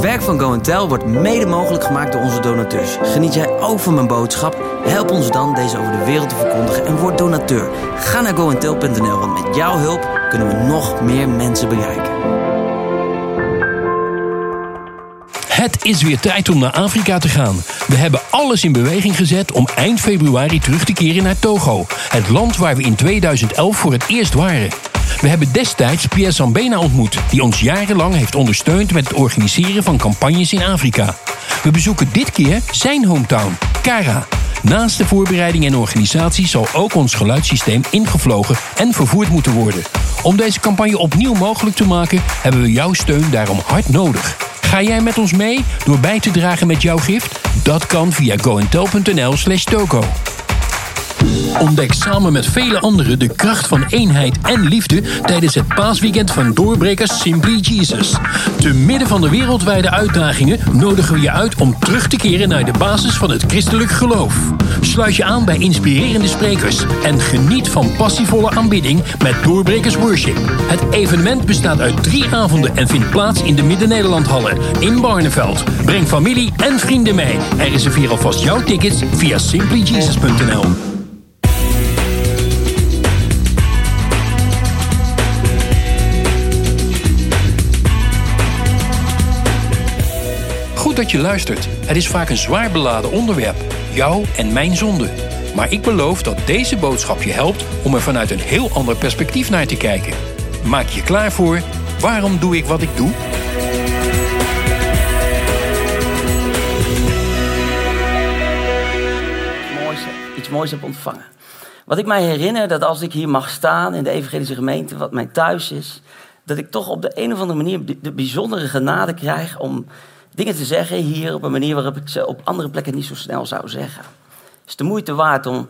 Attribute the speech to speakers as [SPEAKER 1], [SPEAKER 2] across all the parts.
[SPEAKER 1] Het werk van Go Tell wordt mede mogelijk gemaakt door onze donateurs. Geniet jij ook van mijn boodschap? Help ons dan deze over de wereld te verkondigen en word donateur. Ga naar goentel.nl, want met jouw hulp kunnen we nog meer mensen bereiken.
[SPEAKER 2] Het is weer tijd om naar Afrika te gaan. We hebben alles in beweging gezet om eind februari terug te keren naar Togo. Het land waar we in 2011 voor het eerst waren. We hebben destijds Pierre Sambena ontmoet, die ons jarenlang heeft ondersteund met het organiseren van campagnes in Afrika. We bezoeken dit keer zijn hometown, Kara. Naast de voorbereiding en organisatie zal ook ons geluidssysteem ingevlogen en vervoerd moeten worden. Om deze campagne opnieuw mogelijk te maken, hebben we jouw steun daarom hard nodig. Ga jij met ons mee door bij te dragen met jouw gift? Dat kan via goentel.nl/slash toko. Ontdek samen met vele anderen de kracht van eenheid en liefde tijdens het paasweekend van doorbrekers Simply Jesus. Te midden van de wereldwijde uitdagingen nodigen we je uit om terug te keren naar de basis van het christelijk geloof. Sluit je aan bij inspirerende sprekers en geniet van passievolle aanbidding met Doorbrekers Worship. Het evenement bestaat uit drie avonden en vindt plaats in de Midden-Nederlandhallen in Barneveld. Breng familie en vrienden mee en reserveer alvast jouw tickets via simplyjesus.nl. je luistert. Het is vaak een zwaar beladen onderwerp. Jouw en mijn zonde. Maar ik beloof dat deze boodschap je helpt om er vanuit een heel ander perspectief naar te kijken. Maak je klaar voor Waarom doe ik wat ik doe?
[SPEAKER 3] iets moois heb ontvangen. Wat ik mij herinner, dat als ik hier mag staan in de evangelische gemeente, wat mijn thuis is, dat ik toch op de een of andere manier de bijzondere genade krijg om dingen te zeggen hier op een manier waarop ik ze op andere plekken niet zo snel zou zeggen. Het is de moeite waard om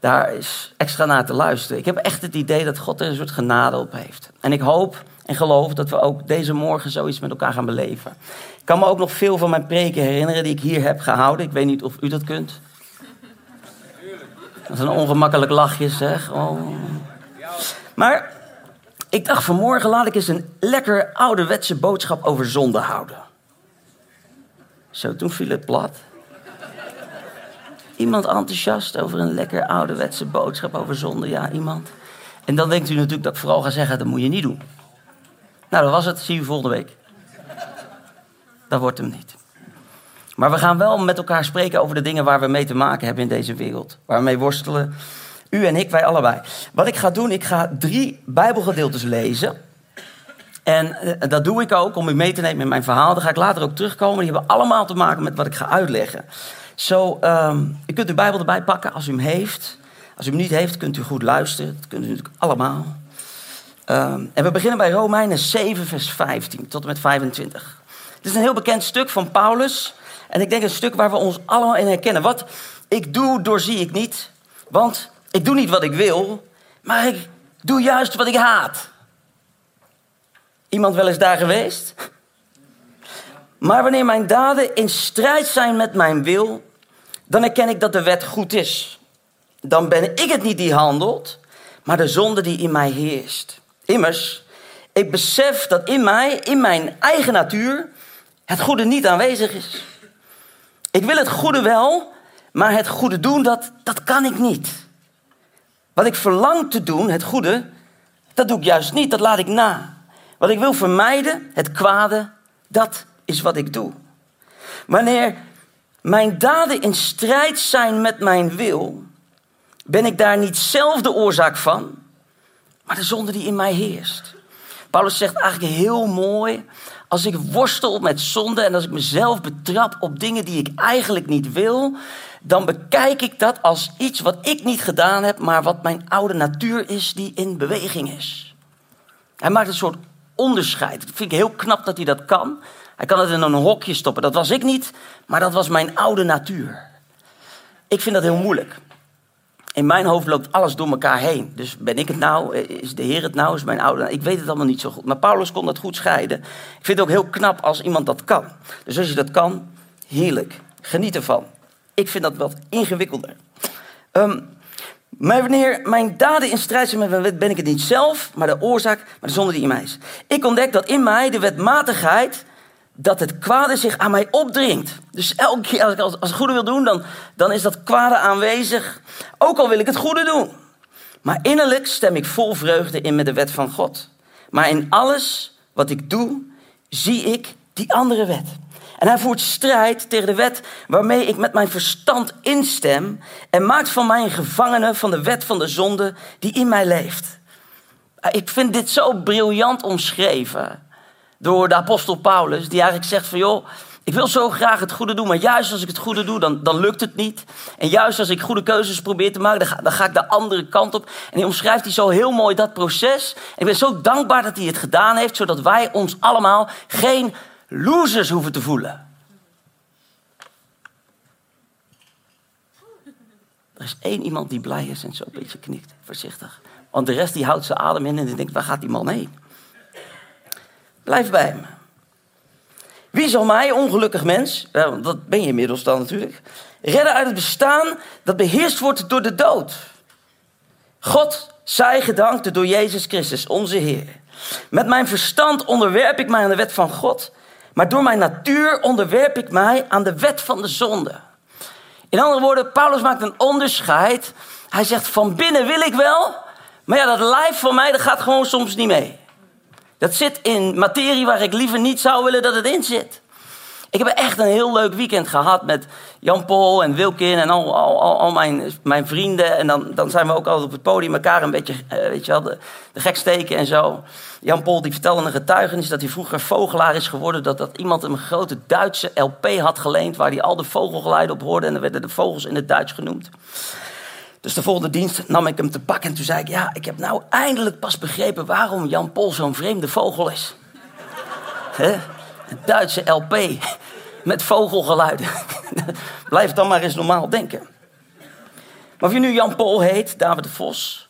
[SPEAKER 3] daar eens extra naar te luisteren. Ik heb echt het idee dat God er een soort genade op heeft. En ik hoop en geloof dat we ook deze morgen zoiets met elkaar gaan beleven. Ik kan me ook nog veel van mijn preken herinneren die ik hier heb gehouden. Ik weet niet of u dat kunt. Dat is een ongemakkelijk lachje, zeg. Oh. Maar ik dacht vanmorgen laat ik eens een lekker ouderwetse boodschap over zonde houden. Zo, toen viel het plat. Iemand enthousiast over een lekker ouderwetse boodschap over zonde? Ja, iemand. En dan denkt u natuurlijk dat ik vooral ga zeggen, dat moet je niet doen. Nou, dat was het. Zie u volgende week. Dat wordt hem niet. Maar we gaan wel met elkaar spreken over de dingen waar we mee te maken hebben in deze wereld. Waar we mee worstelen. U en ik, wij allebei. Wat ik ga doen, ik ga drie Bijbelgedeeltes lezen. En eh, dat doe ik ook om u mee te nemen in mijn verhaal. Daar ga ik later ook terugkomen. Die hebben allemaal te maken met wat ik ga uitleggen. Zo, ehm, u kunt uw Bijbel erbij pakken als u hem heeft. Als u hem niet heeft, kunt u goed luisteren. Dat kunt u natuurlijk allemaal. Ehm, en we beginnen bij Romeinen 7, vers 15 tot en met 25. Het is een heel bekend stuk van Paulus. En ik denk een stuk waar we ons allemaal in herkennen. Wat ik doe, doorzie ik niet. Want ik doe niet wat ik wil, maar ik doe juist wat ik haat. Iemand wel eens daar geweest? Maar wanneer mijn daden in strijd zijn met mijn wil, dan erken ik dat de wet goed is. Dan ben ik het niet die handelt, maar de zonde die in mij heerst. Immers, ik besef dat in mij, in mijn eigen natuur, het goede niet aanwezig is. Ik wil het goede wel, maar het goede doen, dat, dat kan ik niet. Wat ik verlang te doen, het goede, dat doe ik juist niet, dat laat ik na. Wat ik wil vermijden, het kwade, dat is wat ik doe. Wanneer mijn daden in strijd zijn met mijn wil, ben ik daar niet zelf de oorzaak van, maar de zonde die in mij heerst. Paulus zegt eigenlijk heel mooi, als ik worstel met zonde en als ik mezelf betrap op dingen die ik eigenlijk niet wil, dan bekijk ik dat als iets wat ik niet gedaan heb, maar wat mijn oude natuur is die in beweging is. Hij maakt een soort onderscheid. Dat vind ik heel knap dat hij dat kan. Hij kan het in een hokje stoppen. Dat was ik niet, maar dat was mijn oude natuur. Ik vind dat heel moeilijk. In mijn hoofd loopt alles door elkaar heen. Dus ben ik het nou? Is de Heer het nou? Is mijn oude? Ik weet het allemaal niet zo goed. Maar Paulus kon dat goed scheiden. Ik vind het ook heel knap als iemand dat kan. Dus als je dat kan, heerlijk. Geniet ervan. Ik vind dat wat ingewikkelder. Ehm, maar wanneer mijn daden in strijd zijn met mijn wet, ben ik het niet zelf, maar de oorzaak, maar de zonde die in mij is. Ik ontdek dat in mij de wetmatigheid dat het kwade zich aan mij opdringt. Dus elke keer als ik als, als het goede wil doen, dan, dan is dat kwade aanwezig. Ook al wil ik het goede doen. Maar innerlijk stem ik vol vreugde in met de wet van God. Maar in alles wat ik doe, zie ik die andere wet. En hij voert strijd tegen de wet waarmee ik met mijn verstand instem en maakt van mij een gevangene van de wet van de zonde die in mij leeft. Ik vind dit zo briljant omschreven door de apostel Paulus, die eigenlijk zegt van joh, ik wil zo graag het goede doen, maar juist als ik het goede doe, dan, dan lukt het niet. En juist als ik goede keuzes probeer te maken, dan ga, dan ga ik de andere kant op. En hij omschrijft hij zo heel mooi dat proces. Ik ben zo dankbaar dat hij het gedaan heeft, zodat wij ons allemaal geen losers hoeven te voelen. Er is één iemand die blij is en zo een beetje knikt, voorzichtig. Want de rest die houdt zijn adem in en die denkt, waar gaat die man heen? Blijf bij me. Wie zal mij, ongelukkig mens, dat ben je inmiddels dan natuurlijk, redden uit het bestaan dat beheerst wordt door de dood? God zij gedankte door Jezus Christus, onze Heer. Met mijn verstand onderwerp ik mij aan de wet van God, maar door mijn natuur onderwerp ik mij aan de wet van de zonde. In andere woorden, Paulus maakt een onderscheid. Hij zegt: Van binnen wil ik wel, maar ja, dat lijf van mij dat gaat gewoon soms niet mee. Dat zit in materie waar ik liever niet zou willen dat het in zit. Ik heb echt een heel leuk weekend gehad met Jan-Paul en Wilkin en al, al, al, mijn, mijn vrienden. En dan, dan zijn we ook altijd op het podium elkaar een beetje, uh, weet je wel, de, gek steken en zo. Jan-Paul die vertelde een getuigenis dat hij vroeger vogelaar is geworden. Dat, dat iemand hem een grote Duitse LP had geleend waar hij al de vogelgeluiden op hoorde. En dan werden de vogels in het Duits genoemd. Dus de volgende dienst nam ik hem te pakken en toen zei ik... ja, ik heb nou eindelijk pas begrepen waarom Jan Pol zo'n vreemde vogel is. Een Duitse LP met vogelgeluiden. Blijf dan maar eens normaal denken. Maar of je nu Jan Pol heet, David de Vos...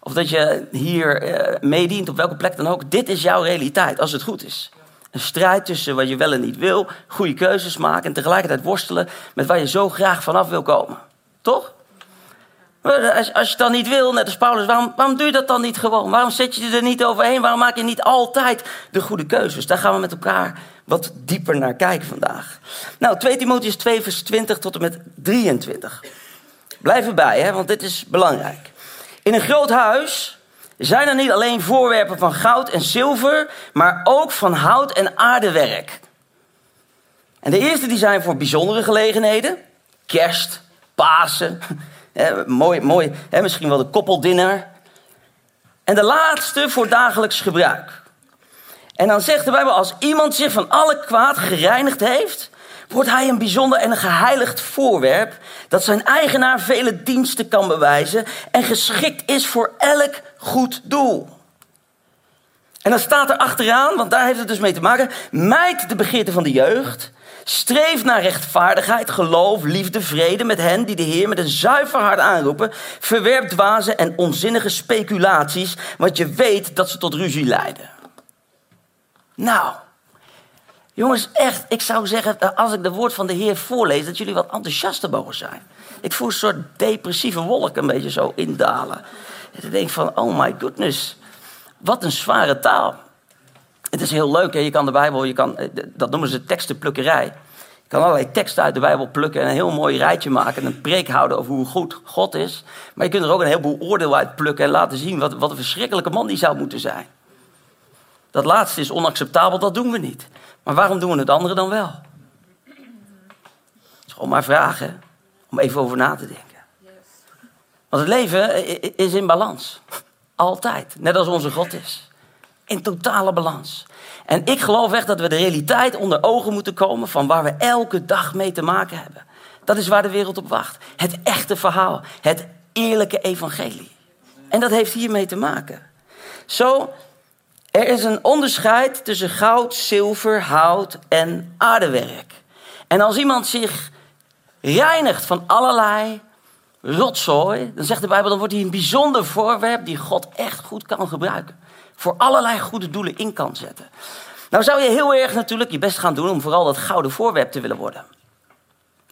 [SPEAKER 3] of dat je hier uh, meedient, op welke plek dan ook... dit is jouw realiteit, als het goed is. Een strijd tussen wat je wel en niet wil... goede keuzes maken en tegelijkertijd worstelen... met waar je zo graag vanaf wil komen. Toch? Als, je het dan niet wil, net als Paulus, waarom, waarom doe je dat dan niet gewoon? Waarom zet je er niet overheen? Waarom maak je niet altijd de goede keuzes? Daar gaan we met elkaar wat dieper naar kijken vandaag. Nou, 2 Timotheus 2, vers 20 tot en met 23. Blijf erbij, hè, want dit is belangrijk. In een groot huis zijn er niet alleen voorwerpen van goud en zilver, maar ook van hout en aardewerk. En de eerste die zijn voor bijzondere gelegenheden, kerst, Pasen, mooi, mooi misschien wel de koppeldinner. En de laatste voor dagelijks gebruik. En dan zegt de Bijbel, als iemand zich van alle kwaad gereinigd heeft, wordt hij een bijzonder en een geheiligd voorwerp dat zijn eigenaar vele diensten kan bewijzen en geschikt is voor elk goed doel. En dan staat er achteraan, want daar heeft het dus mee te maken, mijt de begeerte van de jeugd Streef naar rechtvaardigheid, geloof, liefde, vrede met hen die de Heer met een zuiver hart aanroepen. Verwerp dwaze en onzinnige speculaties, want je weet dat ze tot ruzie leiden. Nou, jongens, echt, ik zou zeggen, als ik de woord van de Heer voorlees, dat jullie wat enthousiaster mogen zijn. Ik voel een soort depressieve wolk een beetje zo indalen. En ik denk van, oh my goodness, wat een zware taal. Het is heel leuk, hè? je kan de Bijbel, je kan, eh, dat noemen ze tekstenplukkerij. Je kan allerlei teksten uit de Bijbel plukken en een heel mooi rijtje maken en een preek houden over hoe goed God is. Maar je kunt er ook een heleboel oordeel uit plukken en laten zien wat, wat een verschrikkelijke man die zou moeten zijn. Dat laatste is onacceptabel, dat doen we niet. Maar waarom doen we het andere dan wel? Het is gewoon maar vragen om even over na te denken. Want het leven is in balans. Altijd. Net als onze God is in totale balans. En ik geloof echt dat we de realiteit onder ogen moeten komen van waar we elke dag mee te maken hebben. Dat is waar de wereld op wacht. Het echte verhaal. Het eerlijke evangelie. En dat heeft hiermee te maken. Zo, er is een onderscheid tussen goud, zilver, hout en aardewerk. En als iemand zich reinigt van allerlei rotzooi, dan zegt de Bijbel, dan wordt hij een bijzonder voorwerp die God echt goed kan gebruiken voor allerlei goede doelen in kan zetten. Nou zou je heel erg natuurlijk je best gaan doen om vooral dat gouden voorwerp te willen worden.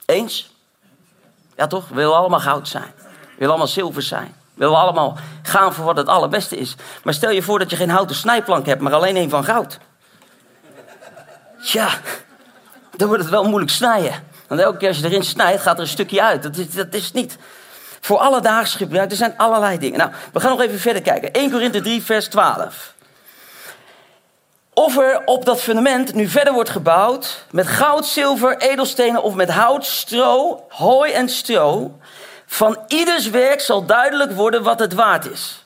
[SPEAKER 3] Eens? Ja toch? We willen allemaal goud zijn. We willen allemaal zilver zijn. We willen allemaal gaan voor wat het allerbeste is. Maar stel je voor dat je geen houten snijplank hebt, maar alleen een van goud. tja, dan wordt het wel moeilijk snijden. Want elke keer als je erin snijdt, gaat er een stukje uit. Dat is, dat is niet voor alledaags gebruik. Er zijn allerlei dingen. Nou, we gaan nog even verder kijken. 1 Korinthe 3, vers 12. Of er op dat fundament nu verder wordt gebouwd met goud, zilver, edelstenen of met hout, stro, hooi en stro. Van ieders werk zal duidelijk worden wat het waard is.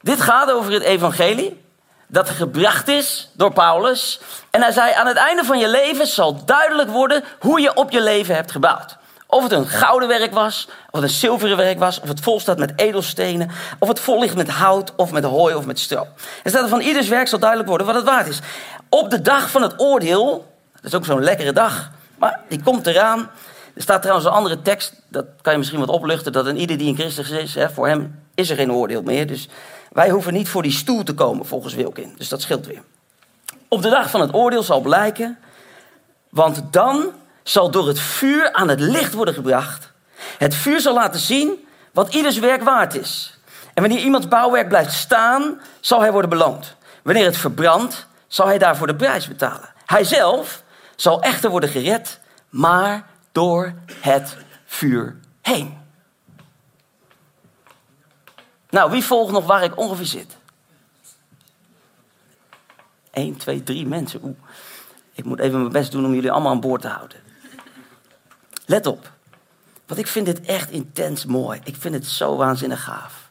[SPEAKER 3] Dit gaat over het evangelie dat gebracht is door Paulus. En hij zei, aan het einde van je leven zal duidelijk worden hoe je op je leven hebt gebouwd. Of het een gouden werk was, of het een zilveren werk was, of het vol staat met edelstenen, of het vol ligt met hout, of met hooi, of met stro. Er staat van ieders werk zal duidelijk worden wat het waard is. Op de dag van het oordeel, dat is ook zo'n lekkere dag, maar die komt eraan. Er staat trouwens een andere tekst, dat kan je misschien wat opluchten, dat een ieder die in Christus is, hè, voor hem is er geen oordeel meer. Dus wij hoeven niet voor die stoel te komen, volgens Wilkin. Dus dat scheelt weer. Op de dag van het oordeel zal blijken, want dan zal door het vuur aan het licht worden gebracht. Het vuur zal laten zien wat ieders werk waard is. En wanneer iemands bouwwerk blijft staan, zal hij worden beloond. Wanneer het verbrandt, zal hij daarvoor de prijs betalen. Hij zelf zal echter worden gered, maar door het vuur heen. Nou, wie volgt nog waar ik ongeveer zit? 1, 2, 3 mensen. Oeh. Ik moet even mijn best doen om jullie allemaal aan boord te houden. Let op. Want ik vind dit echt intens mooi. Ik vind het zo waanzinnig gaaf.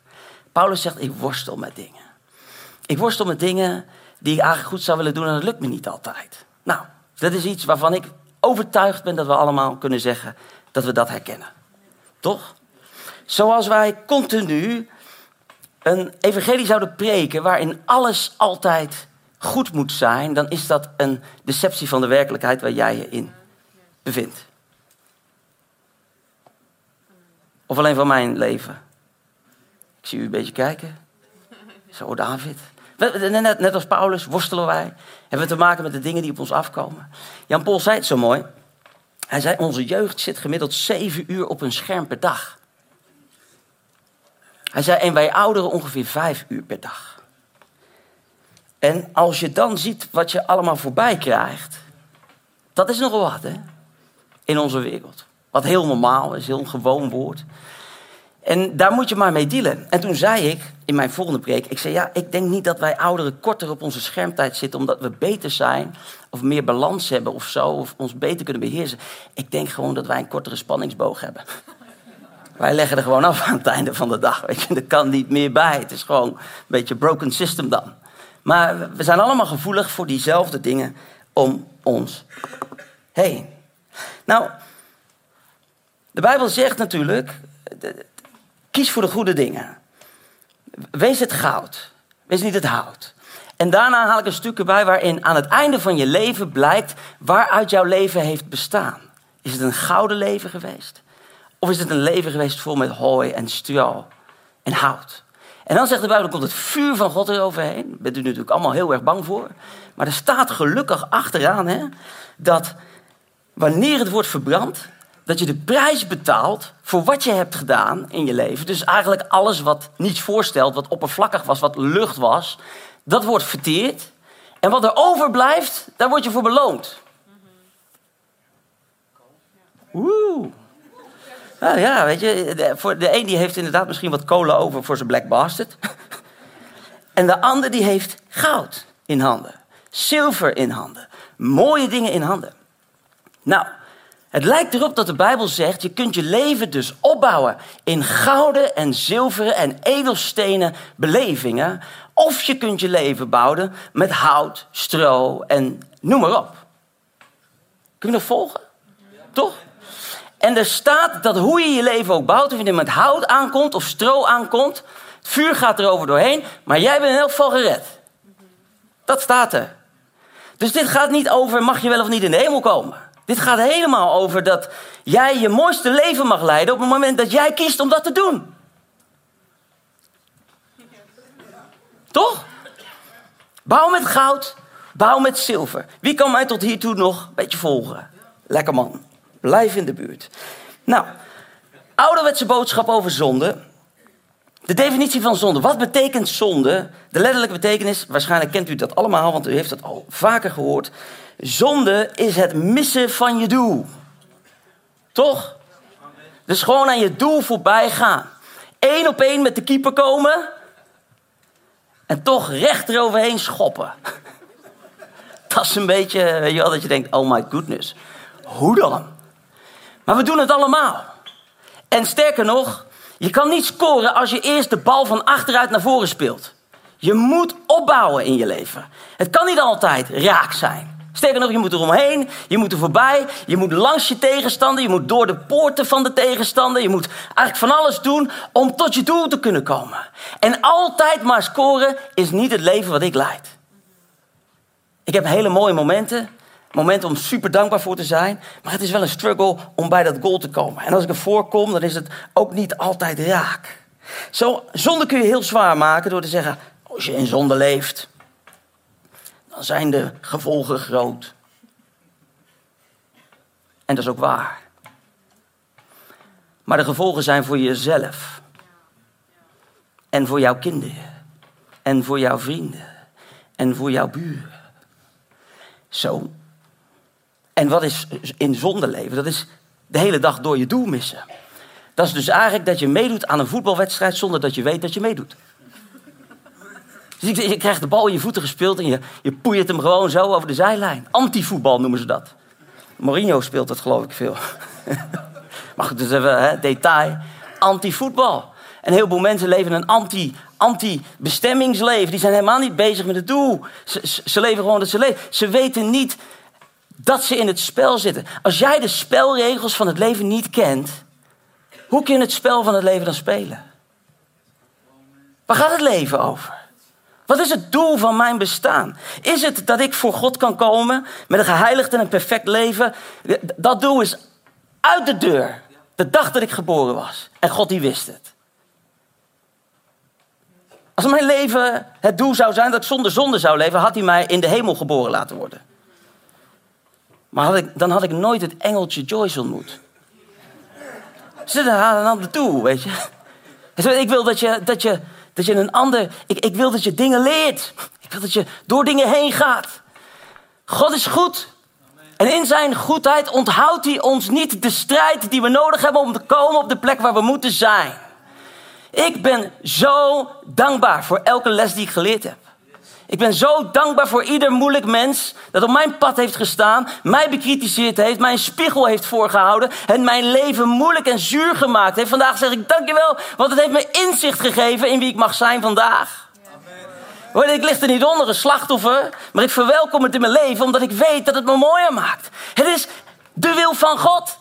[SPEAKER 3] Paulus zegt, ik worstel met dingen. Ik worstel met dingen die ik eigenlijk goed zou willen doen en dat lukt me niet altijd. Nou, dat is iets waarvan ik overtuigd ben dat we allemaal kunnen zeggen dat we dat herkennen. Toch? Zoals wij continu een evangelie zouden preken waarin alles altijd goed moet zijn, dan is dat een deceptie van de werkelijkheid waar jij je in bevindt. Of alleen van mijn leven? Ik zie u een beetje kijken. Zo, David. Net, net als Paulus worstelen wij. Hebben we te maken met de dingen die op ons afkomen. Jan Paul zei het zo mooi. Hij zei, onze jeugd zit gemiddeld zeven uur op een scherm per dag. Hij zei, en wij ouderen ongeveer vijf uur per dag. En als je dan ziet wat je allemaal voorbij krijgt, dat is nogal wat, hè? In onze wereld. Wat heel normaal is, heel gewoon woord. En daar moet je maar mee dealen. En toen zei ik in mijn volgende preek, ik zei ja, ik denk niet dat wij ouderen korter op onze schermtijd zitten omdat we beter zijn of meer balans hebben of zo, of ons beter kunnen beheersen. Ik denk gewoon dat wij een kortere spanningsboog hebben. Wij leggen er gewoon af aan het einde van de dag. Weet je, er kan niet meer bij. Het is gewoon een beetje broken system dan. Maar we zijn allemaal gevoelig voor diezelfde dingen om ons heen. Nou, de Bijbel zegt natuurlijk, kies voor de goede dingen. Wees het goud, wees niet het hout. En daarna haal ik een stukje bij waarin aan het einde van je leven blijkt waaruit jouw leven heeft bestaan. Is het een gouden leven geweest? Of is het een leven geweest vol met hooi en stro en hout? En dan zegt de Bijbel, komt het vuur van God eroverheen. Daar bent u natuurlijk allemaal heel erg bang voor. Maar er staat gelukkig achteraan hè, dat wanneer het wordt verbrand, dat je de prijs betaalt voor wat je hebt gedaan in je leven. Dus eigenlijk alles wat niets voorstelt, wat oppervlakkig was, wat lucht was, dat wordt verteerd. En wat er overblijft, daar word je voor beloond. Oeh. Nou ja, weet je, de, voor de een die heeft inderdaad misschien wat kolen over voor zijn black bastard. en de ander die heeft goud in handen, zilver in handen, mooie dingen in handen. Nou, het lijkt erop dat de Bijbel zegt: je kunt je leven dus opbouwen in gouden en zilveren en edelstenen belevingen. Of je kunt je leven bouwen met hout, stro en noem maar op. Kun je nog volgen? Toch? En er staat dat hoe je je leven ook bouwt, of je er met hout aankomt of stro aankomt, het vuur gaat er over doorheen, maar jij bent in elk geval gered. Dat staat er. Dus dit gaat niet over mag je wel of niet in de hemel komen. Dit gaat helemaal over dat jij je mooiste leven mag leiden op het moment dat jij kiest om dat te doen. Toch? Bouw met goud, bouw met zilver. Wie kan mij tot hiertoe nog een beetje volgen? Lekker man. Blijf in de buurt. Nou, ouderwetse boodschap over zonde. De definitie van zonde. Wat betekent zonde? De letterlijke betekenis, waarschijnlijk kent u dat allemaal, want u heeft dat al vaker gehoord. Zonde is het missen van je doel. Toch? Dus gewoon aan je doel voorbij gaan. Eén op één met de keeper komen. En toch recht eroverheen schoppen. Dat is een beetje, weet je wel, dat je denkt, oh my goodness. Hoe dan? Maar we doen het allemaal. En sterker nog, je kan niet scoren als je eerst de bal van achteruit naar voren speelt. Je moet opbouwen in je leven. Het kan niet altijd raak zijn. Sterker nog, je moet er omheen, je moet er voorbij, je moet langs je tegenstander, je moet door de poorten van de tegenstander, je moet eigenlijk van alles doen om tot je doel te kunnen komen. En altijd maar scoren is niet het leven wat ik leid. Ik heb hele mooie momenten, momenten om super dankbaar voor te zijn, maar het is wel een struggle om bij dat goal te komen. En als ik ervoor kom, dan is het ook niet altijd raak. Zo, zonde kun je heel zwaar maken door te zeggen, als je in zonde leeft, zijn de gevolgen groot. En dat is ook waar. Maar de gevolgen zijn voor jezelf. En voor jouw kinderen. En voor jouw vrienden. En voor jouw buren. Zo. En wat is in zonde leven? Dat is de hele dag door je doel missen. Dat is dus eigenlijk dat je meedoet aan een voetbalwedstrijd zonder dat je weet dat je meedoet. Dus je, krijgt de bal in je voeten gespeeld en je, je hem gewoon zo over de zijlijn. Antivoetbal noemen ze dat. Mourinho speelt dat geloof ik veel. maar goed, dus even hè, detail. Antivoetbal. En heel veel mensen leven een anti, anti-bestemmingsleven. Die zijn helemaal niet bezig met het doel. Ze, ze, ze leven gewoon dat ze leven. Ze weten niet dat ze in het spel zitten. Als jij de spelregels van het leven niet kent, hoe kun je het spel van het leven dan spelen? Waar gaat het leven over? Wat is het doel van mijn bestaan? Is het dat ik voor God kan komen met een geheiligd en een perfect leven? Dat doel is uit de deur. De dag dat ik geboren was. En God die wist het. Als mijn leven het doel zou zijn dat ik zonder zonde zou leven, had hij mij in de hemel geboren laten worden. Maar dan had ik nooit het engeltje Joyce ontmoet. Ze hadden een ander doel, weet je. Ik wil dat je, dat je dat je een ander. Ik, ik wil dat je dingen leert. Ik wil dat je door dingen heen gaat. God is goed. En in zijn goedheid onthoudt hij ons niet de strijd die we nodig hebben om te komen op de plek waar we moeten zijn. Ik ben zo dankbaar voor elke les die ik geleerd heb. Ik ben zo dankbaar voor ieder moeilijk mens dat op mijn pad heeft gestaan, mij bekritiseerd heeft, mijn spiegel heeft voorgehouden en mijn leven moeilijk en zuur gemaakt heeft. Vandaag zeg ik dankjewel, want het heeft me inzicht gegeven in wie ik mag zijn vandaag. Ik lig er niet onder, een slachtoffer, maar ik verwelkom het in mijn leven omdat ik weet dat het me mooier maakt. Het is de wil van God.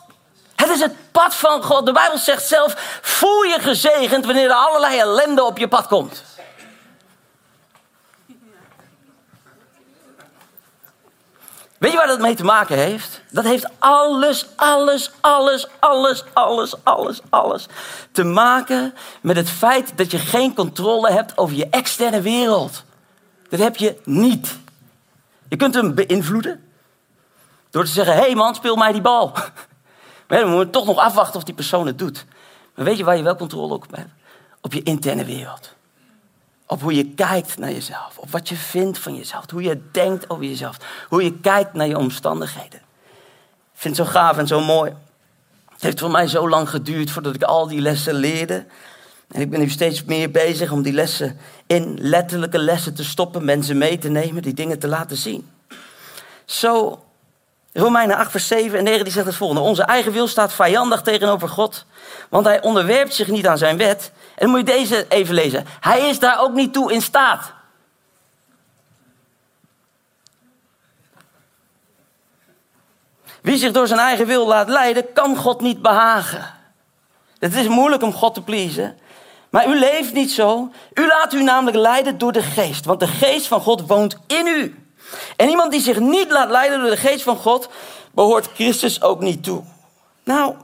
[SPEAKER 3] Het is het pad van God. De Bijbel zegt zelf: voel je gezegend wanneer er allerlei ellende op je pad komt. Weet je waar dat mee te maken heeft? Dat heeft alles, alles, alles, alles, alles, alles, alles te maken met het feit dat je geen controle hebt over je externe wereld. Dat heb je niet. Je kunt hem beïnvloeden door te zeggen: hé hey man, speel mij die bal. Maar dan moeten toch nog afwachten of die persoon het doet. Maar weet je waar je wel controle op hebt? Op je interne wereld. Op hoe je kijkt naar jezelf. Op wat je vindt van jezelf. Hoe je denkt over jezelf. Hoe je kijkt naar je omstandigheden. Ik vind het zo gaaf en zo mooi. Het heeft voor mij zo lang geduurd voordat ik al die lessen leerde. En ik ben nu steeds meer bezig om die lessen in letterlijke lessen te stoppen. Mensen mee te nemen, die dingen te laten zien. Zo, Romeinen 8 vers 7 en 9 die zegt het volgende. Onze eigen wil staat vijandig tegenover God. Want hij onderwerpt zich niet aan zijn wet. En dan moet je deze even lezen. Hij is daar ook niet toe in staat. Wie zich door zijn eigen wil laat leiden, kan God niet behagen. Het is moeilijk om God te pleasen. Maar u leeft niet zo. U laat u namelijk leiden door de geest. Want de geest van God woont in u. En iemand die zich niet laat leiden door de geest van God, behoort Christus ook niet toe. Nou,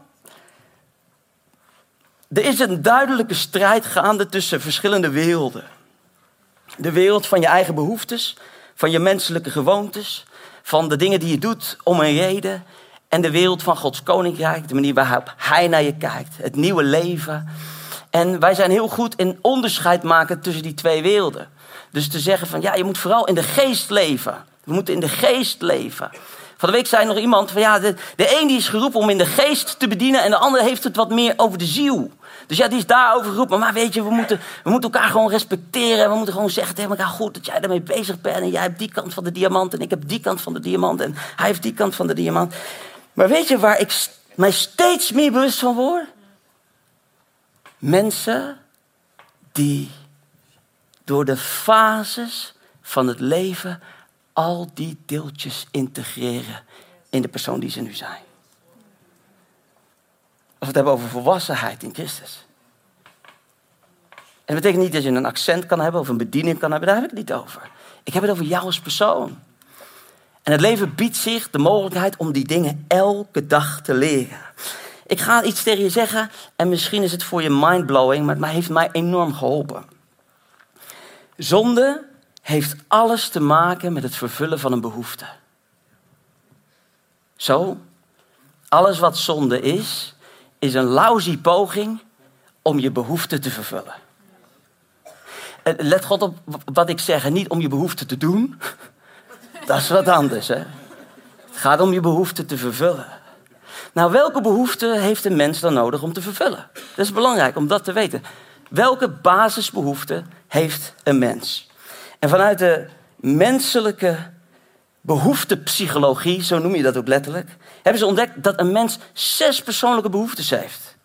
[SPEAKER 3] er is een duidelijke strijd gaande tussen verschillende werelden. De wereld van je eigen behoeftes, van je menselijke gewoontes, van de dingen die je doet om een reden. En de wereld van Gods koninkrijk, de manier waarop Hij naar je kijkt, het nieuwe leven. En wij zijn heel goed in onderscheid maken tussen die twee werelden. Dus te zeggen van ja, je moet vooral in de geest leven. We moeten in de geest leven. Van de week zei nog iemand van ja, de, de een die is geroepen om in de geest te bedienen en de andere heeft het wat meer over de ziel. Dus ja, die is daarover geroepen. Maar weet je, we moeten, we moeten elkaar gewoon respecteren. We moeten gewoon zeggen tegen elkaar goed dat jij ermee bezig bent. En jij hebt die kant van de diamant en ik heb die kant van de diamant. En hij heeft die kant van de diamant. Maar weet je waar ik mij steeds meer bewust van word? Mensen die door de fases van het leven al die deeltjes integreren in de persoon die ze nu zijn. Als we het hebben over volwassenheid in Christus. En dat betekent niet dat je een accent kan hebben of een bediening kan hebben, daar heb ik het niet over. Ik heb het over jou als persoon. En het leven biedt zich de mogelijkheid om die dingen elke dag te leren. Ik ga iets tegen je zeggen en misschien is het voor je mindblowing, maar het heeft mij enorm geholpen. Zonde heeft alles te maken met het vervullen van een behoefte. Zo, alles wat zonde is, is een lousy poging om je behoefte te vervullen. Eh, let God op wat ik zeg, niet om je behoefte te doen. Dat is wat anders, hè? Het gaat om je behoefte te vervullen. Nou, welke behoefte heeft een mens dan nodig om te vervullen? Dat is belangrijk om dat te weten. Welke basisbehoefte heeft een mens? En vanuit de menselijke behoeftepsychologie, zo noem je dat ook letterlijk, hebben ze ontdekt dat een mens zes persoonlijke behoeftes heeft.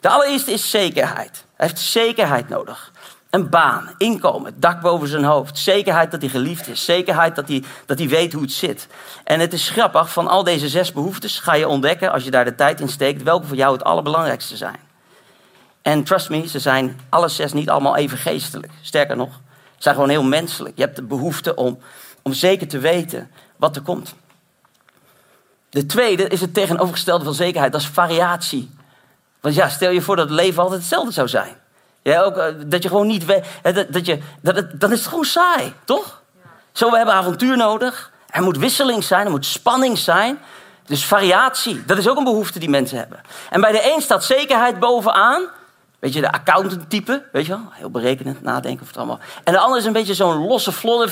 [SPEAKER 3] De allereerste is zekerheid. Hij heeft zekerheid nodig. Een baan, inkomen, dak boven zijn hoofd. Zekerheid dat hij geliefd is. Zekerheid dat hij, dat hij weet hoe het zit. En het is grappig, van al deze zes behoeftes ga je ontdekken, als je daar de tijd in steekt, welke voor jou het allerbelangrijkste zijn. En trust me, ze zijn alle zes niet allemaal even geestelijk. Sterker nog, ze zijn gewoon heel menselijk. Je hebt de behoefte om, om zeker te weten wat er komt. De tweede is het tegenovergestelde van zekerheid, dat is variatie. Want ja, stel je voor dat het leven altijd hetzelfde zou zijn. Ja, ook, eh, dat je gewoon niet weet. Dat, dat je, dat het, dan is het gewoon saai, toch? Zo, we hebben avontuur nodig. Er moet wisseling zijn, er moet spanning zijn. Dus variatie, dat is ook een behoefte die mensen hebben. En bij de een staat zekerheid bovenaan. Weet je, de accountant type, weet je wel? Heel berekenend, nadenken of het allemaal. En de ander is een beetje zo'n losse vlodder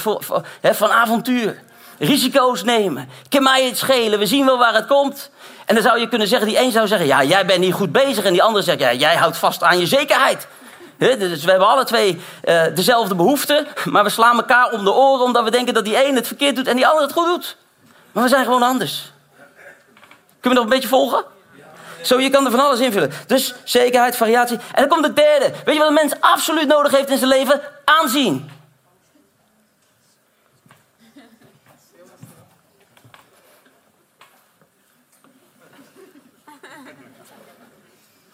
[SPEAKER 3] van avontuur. Risico's nemen. Kan mij het schelen, we zien wel waar het komt. En dan zou je kunnen zeggen, die een zou zeggen, ja, jij bent niet goed bezig. En die ander zegt, ja, jij houdt vast aan je zekerheid. Dus we hebben alle twee uh, dezelfde behoeften, maar we slaan elkaar om de oren omdat we denken dat die een het verkeerd doet en die ander het goed doet. Maar we zijn gewoon anders. Kunnen we nog een beetje volgen? Zo, je kan er van alles invullen. Dus zekerheid, variatie. En dan komt de derde. Weet je wat een mens absoluut nodig heeft in zijn leven? Aanzien.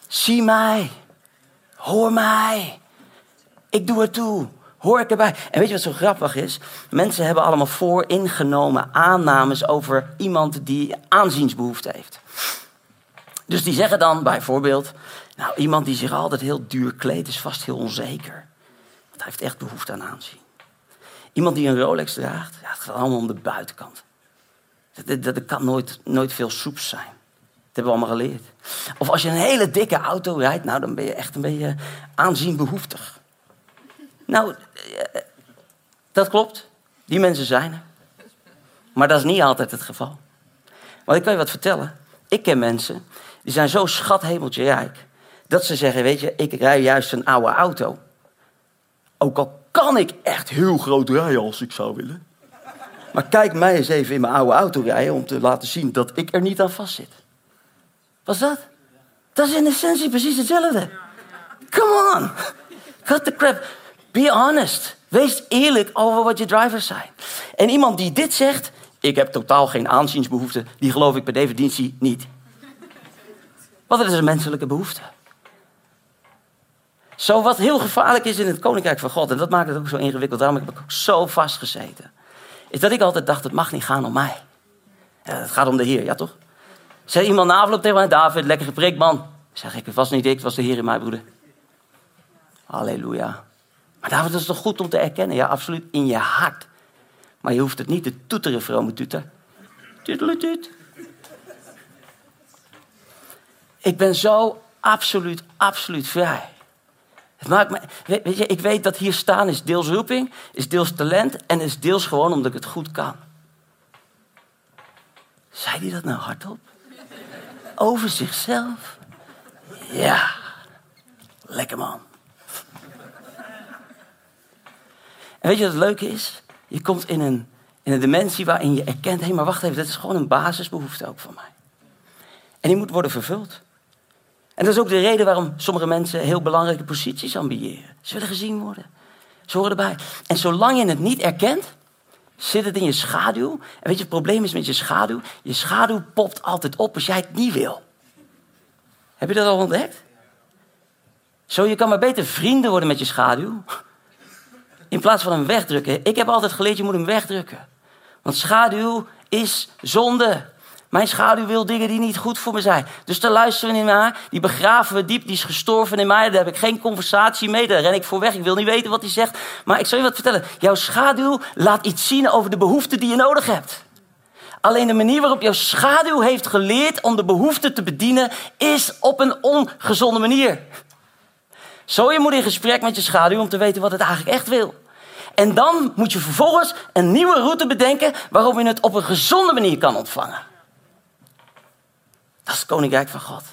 [SPEAKER 3] Zie mij. Hoor mij. Ik doe het toe. Hoor ik erbij. En weet je wat zo grappig is? Mensen hebben allemaal vooringenomen aannames over iemand die aanziensbehoefte heeft. Dus die zeggen dan bijvoorbeeld, nou iemand die zich altijd heel duur kleedt is vast heel onzeker. Want hij heeft echt behoefte aan aanzien. Iemand die een Rolex draagt, ja, het gaat allemaal om de buitenkant. Dat, dat, dat kan nooit, nooit veel soeps zijn. Dat hebben we allemaal geleerd. Of als je een hele dikke auto rijdt, nou dan ben je echt een beetje aanzienbehoeftig. Nou, eh, dat klopt. Die mensen zijn er. Maar dat is niet altijd het geval. Want ik kan je wat vertellen. Ik ken mensen die zijn zo schathemeltje rijk. Dat ze zeggen, weet je, ik rij juist een oude auto. Ook al kan ik echt heel groot rijden als ik zou willen. Maar kijk mij eens even in mijn oude auto rijden om te laten zien dat ik er niet aan vast zit. Wat is dat? Dat is in essentie precies hetzelfde. Come on. Cut the crap. Be honest. Wees eerlijk over wat je drivers zijn. En iemand die dit zegt, ik heb totaal geen aanziensbehoefte, die geloof ik per definitie niet. Want het is een menselijke behoefte. Zo wat heel gevaarlijk is in het koninkrijk van God, en dat maakt het ook zo ingewikkeld, daarom heb ik ook zo vastgezeten, is dat ik altijd dacht, het mag niet gaan om mij. het gaat om de Heer, ja toch? Zei iemand na afloop tegen mij, David, lekker gepreekt man. Zeg ik, het was niet ik, het was de Heer in mij, broeder. Halleluja. Maar David, dat is toch goed om te erkennen? Ja, absoluut, in je hart. Maar je hoeft het niet te toeteren, vrome tuter. Tuteletut. Ik ben zo absoluut, absoluut vrij. Het maakt me, weet je, ik weet dat hier staan is deels roeping, is deels talent en is deels gewoon omdat ik het goed kan. Zei hij dat nou hardop? Over zichzelf? Ja, lekker man. En weet je wat het leuke is? Je komt in een, in een dimensie waarin je erkent: hé, hey, maar wacht even, dit is gewoon een basisbehoefte ook van mij. En die moet worden vervuld. En dat is ook de reden waarom sommige mensen heel belangrijke posities ambiëren. Ze willen gezien worden. Ze horen erbij. En zolang je het niet erkent, zit het in je schaduw. En weet je, het probleem is met je schaduw? Je schaduw popt altijd op als jij het niet wil. Heb je dat al ontdekt? Zo, je kan maar beter vrienden worden met je schaduw. In plaats van hem wegdrukken. Ik heb altijd geleerd, je moet hem wegdrukken. Want schaduw is zonde. Mijn schaduw wil dingen die niet goed voor me zijn. Dus daar luisteren we niet naar. Die begraven we diep. Die is gestorven in mij. Daar heb ik geen conversatie mee. Daar ren ik voor weg. Ik wil niet weten wat hij zegt. Maar ik zal je wat vertellen. Jouw schaduw laat iets zien over de behoeften die je nodig hebt. Alleen de manier waarop jouw schaduw heeft geleerd om de behoeften te bedienen, is op een ongezonde manier. Zo je moet in gesprek met je schaduw om te weten wat het eigenlijk echt wil. En dan moet je vervolgens een nieuwe route bedenken waarop je het op een gezonde manier kan ontvangen. Dat is het koninkrijk van God.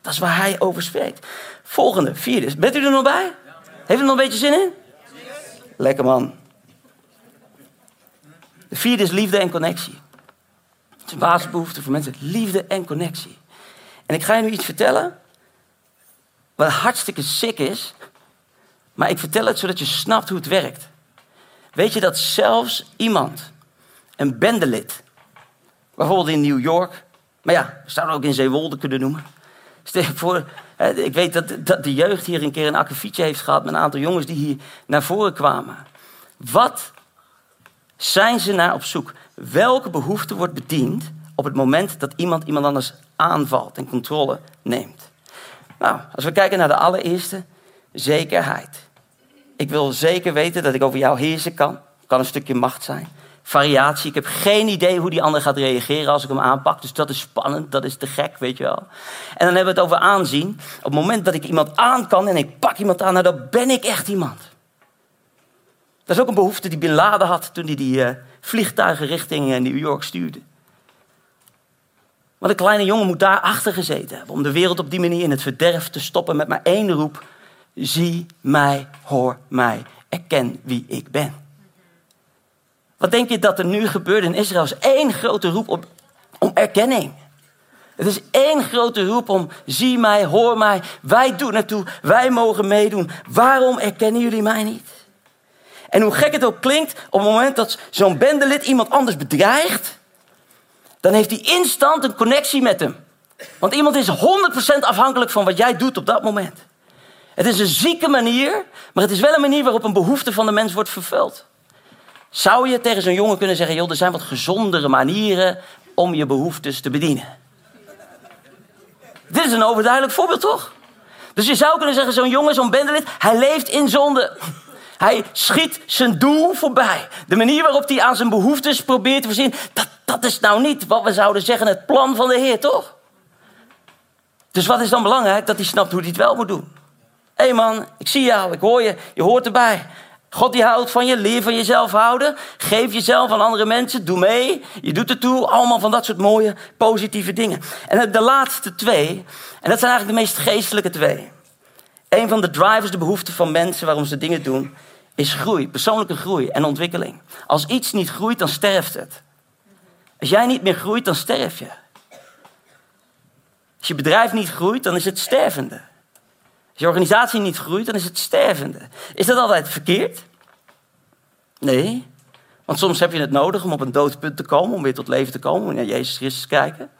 [SPEAKER 3] Dat is waar hij over spreekt. Volgende, vierde. Bent u er nog bij? Heeft u er nog een beetje zin in? Lekker man. De vierde is liefde en connectie. Het is een basisbehoefte voor mensen. Liefde en connectie. En ik ga je nu iets vertellen. Wat hartstikke sick is. Maar ik vertel het zodat je snapt hoe het werkt. Weet je dat zelfs iemand, een bendelid, bijvoorbeeld in New York, maar ja, we ook in Zeewolde kunnen noemen. Voor, ik weet dat, dat de jeugd hier een keer een akkefietje heeft gehad met een aantal jongens die hier naar voren kwamen. Wat zijn ze naar op zoek? Welke behoefte wordt bediend op het moment dat iemand iemand anders aanvalt en controle neemt? Nou, als we kijken naar de allereerste, zekerheid. Ik wil zeker weten dat ik over jou heersen kan. Kan een stukje macht zijn variatie. Ik heb geen idee hoe die ander gaat reageren als ik hem aanpak. Dus dat is spannend, dat is te gek, weet je wel. En dan hebben we het over aanzien. Op het moment dat ik iemand aan kan en ik pak iemand aan, nou, dan ben ik echt iemand. Dat is ook een behoefte die Bin Laden had toen hij die uh, vliegtuigen richting uh, New York stuurde. Want een kleine jongen moet daar achter gezeten hebben om de wereld op die manier in het verderf te stoppen met maar één roep. Zie mij, hoor mij, erken wie ik ben. Wat denk je dat er nu gebeurt in Israël? is één grote roep op, om erkenning. Het is één grote roep om zie mij, hoor mij, wij doen naartoe, wij mogen meedoen. Waarom erkennen jullie mij niet? En hoe gek het ook klinkt, op het moment dat zo'n bendelid iemand anders bedreigt, dan heeft hij instant een connectie met hem. Want iemand is 100% afhankelijk van wat jij doet op dat moment. Het is een zieke manier, maar het is wel een manier waarop een behoefte van de mens wordt vervuld. Zou je tegen zo'n jongen kunnen zeggen: joh, er zijn wat gezondere manieren om je behoeftes te bedienen? Dit is een overduidelijk voorbeeld, toch? Dus je zou kunnen zeggen: zo'n jongen, zo'n bendelid, hij leeft in zonde. Hij schiet zijn doel voorbij. De manier waarop hij aan zijn behoeftes probeert te voorzien, dat, is nou niet wat we zouden zeggen het plan van de Heer, toch? Dus wat is dan belangrijk? Dat hij snapt hoe hij het wel moet doen. Hé hey man, ik zie jou, ik hoor je, je hoort erbij. God die houdt van je, leer van jezelf houden. Geef jezelf aan andere mensen, doe mee. Je doet het toe. Allemaal van dat soort mooie, positieve dingen. En de laatste twee, en dat zijn eigenlijk de meest geestelijke twee. Een van de drivers, de behoeften van mensen waarom ze dingen doen, is groei. Persoonlijke groei en ontwikkeling. Als iets niet groeit, dan sterft het. Als jij niet meer groeit, dan sterf je. Als je bedrijf niet groeit, dan is het stervende. Als je organisatie niet groeit, dan is het stervende. Is dat altijd verkeerd? Nee. Want soms heb je het nodig om op een doodpunt te komen, om weer tot leven te komen, om naar Jezus Christus te kijken.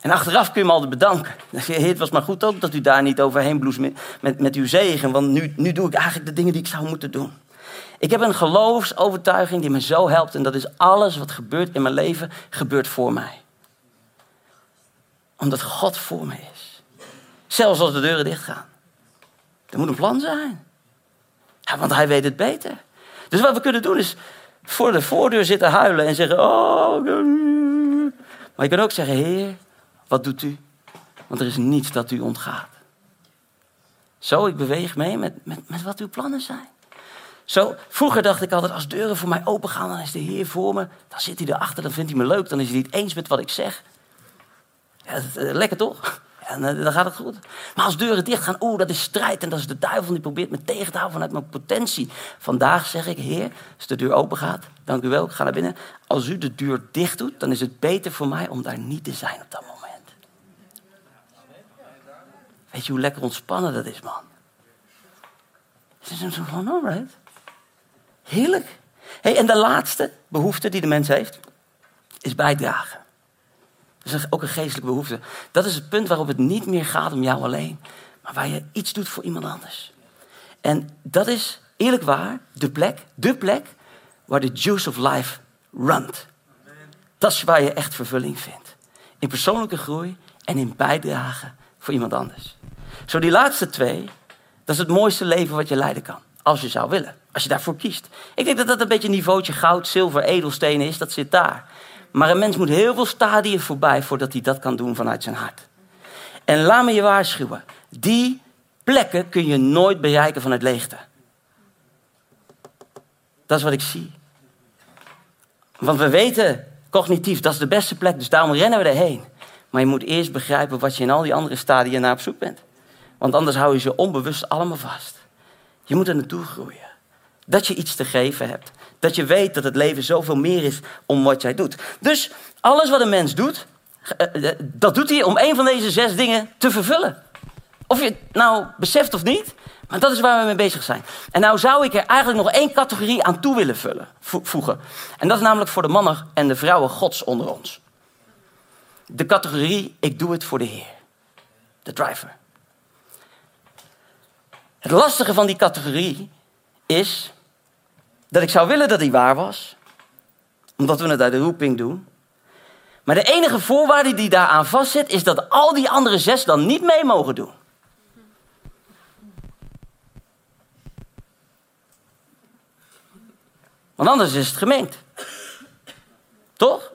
[SPEAKER 3] En achteraf kun je hem altijd bedanken. Heer, het was maar goed ook dat u daar niet overheen bloes met, met, met uw zegen. Want nu, nu doe ik eigenlijk de dingen die ik zou moeten doen. Ik heb een geloofsovertuiging die me zo helpt. En dat is alles wat gebeurt in mijn leven, gebeurt voor mij. Omdat God voor me is. Zelfs als de deuren dichtgaan. Er moet een plan zijn. Want hij weet het beter. Dus wat we kunnen doen is voor de voordeur zitten huilen en zeggen: Oh. Maar je kan ook zeggen: Heer, wat doet u? Want er is niets dat u ontgaat. Zo, ik beweeg mee met, met, met wat uw plannen zijn. Zo, vroeger dacht ik altijd, als deuren voor mij open gaan, dan is de Heer voor me. Dan zit hij erachter, dan vindt hij me leuk, dan is hij niet eens met wat ik zeg. Ja, uh, lekker toch? En uh, dan gaat het goed. Maar als deuren dicht gaan, oeh, dat is strijd. En dat is de duivel die probeert me tegen te houden vanuit mijn potentie. Vandaag zeg ik, Heer, als de deur open gaat, dank u wel, ik ga naar binnen. Als u de deur dicht doet, dan is het beter voor mij om daar niet te zijn op dat moment. Weet je hoe lekker ontspannen dat is, man? Het is zo van, alright. Heerlijk. Hey, en de laatste behoefte die de mens heeft, is bijdragen. Dat is ook een geestelijke behoefte. Dat is het punt waarop het niet meer gaat om jou alleen, maar waar je iets doet voor iemand anders. En dat is eerlijk waar de plek, de plek waar de juice of life runt. Dat is waar je echt vervulling vindt. In persoonlijke groei en in bijdragen voor iemand anders. Zo die laatste twee, dat is het mooiste leven wat je leiden kan. Als je zou willen. Als je daarvoor kiest. Ik denk dat dat een beetje een niveautje goud, zilver, edelstenen is. Dat zit daar. Maar een mens moet heel veel stadien voorbij voordat hij dat kan doen vanuit zijn hart. En laat me je waarschuwen. Die plekken kun je nooit bereiken vanuit leegte. Dat is wat ik zie. Want we weten cognitief, dat is de beste plek, dus daarom rennen we erheen. Maar je moet eerst begrijpen wat je in al die andere stadia naar op zoek bent. Want anders hou je ze onbewust allemaal vast. Je moet er naartoe groeien. Dat je iets te geven hebt. Dat je weet dat het leven zoveel meer is om wat jij doet. Dus alles wat een mens doet, dat doet hij om een van deze zes dingen te vervullen. Of je het nou beseft of niet, maar dat is waar we mee bezig zijn. En nou zou ik er eigenlijk nog één categorie aan toe willen vullen, voegen. En dat is namelijk voor de mannen en de vrouwen gods onder ons. De categorie, ik doe het voor de Heer. De driver. Het lastige van die categorie is dat ik zou willen dat die waar was, omdat we het uit de roeping doen. Maar de enige voorwaarde die daaraan vastzit, is dat al die andere zes dan niet mee mogen doen. Want anders is het gemengd. Toch?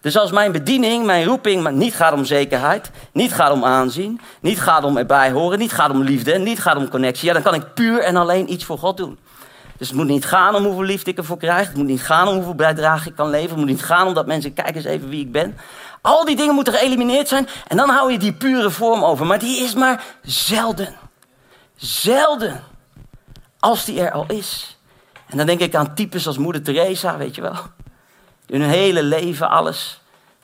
[SPEAKER 3] Dus als mijn bediening, mijn roeping niet gaat om zekerheid, niet gaat om aanzien, niet gaat om erbij horen, niet gaat om liefde, niet gaat om connectie, ja, dan kan ik puur en alleen iets voor God doen. Dus het moet niet gaan om hoeveel liefde ik ervoor krijg. Het moet niet gaan om hoeveel bijdrage ik kan leveren. Het moet niet gaan om dat mensen kijken eens even wie ik ben. Al die dingen moeten geëlimineerd zijn. En dan hou je die pure vorm over. Maar die is maar zelden. Zelden. Als die er al is. En dan denk ik aan types als moeder Teresa, weet je wel. Die hun hele leven alles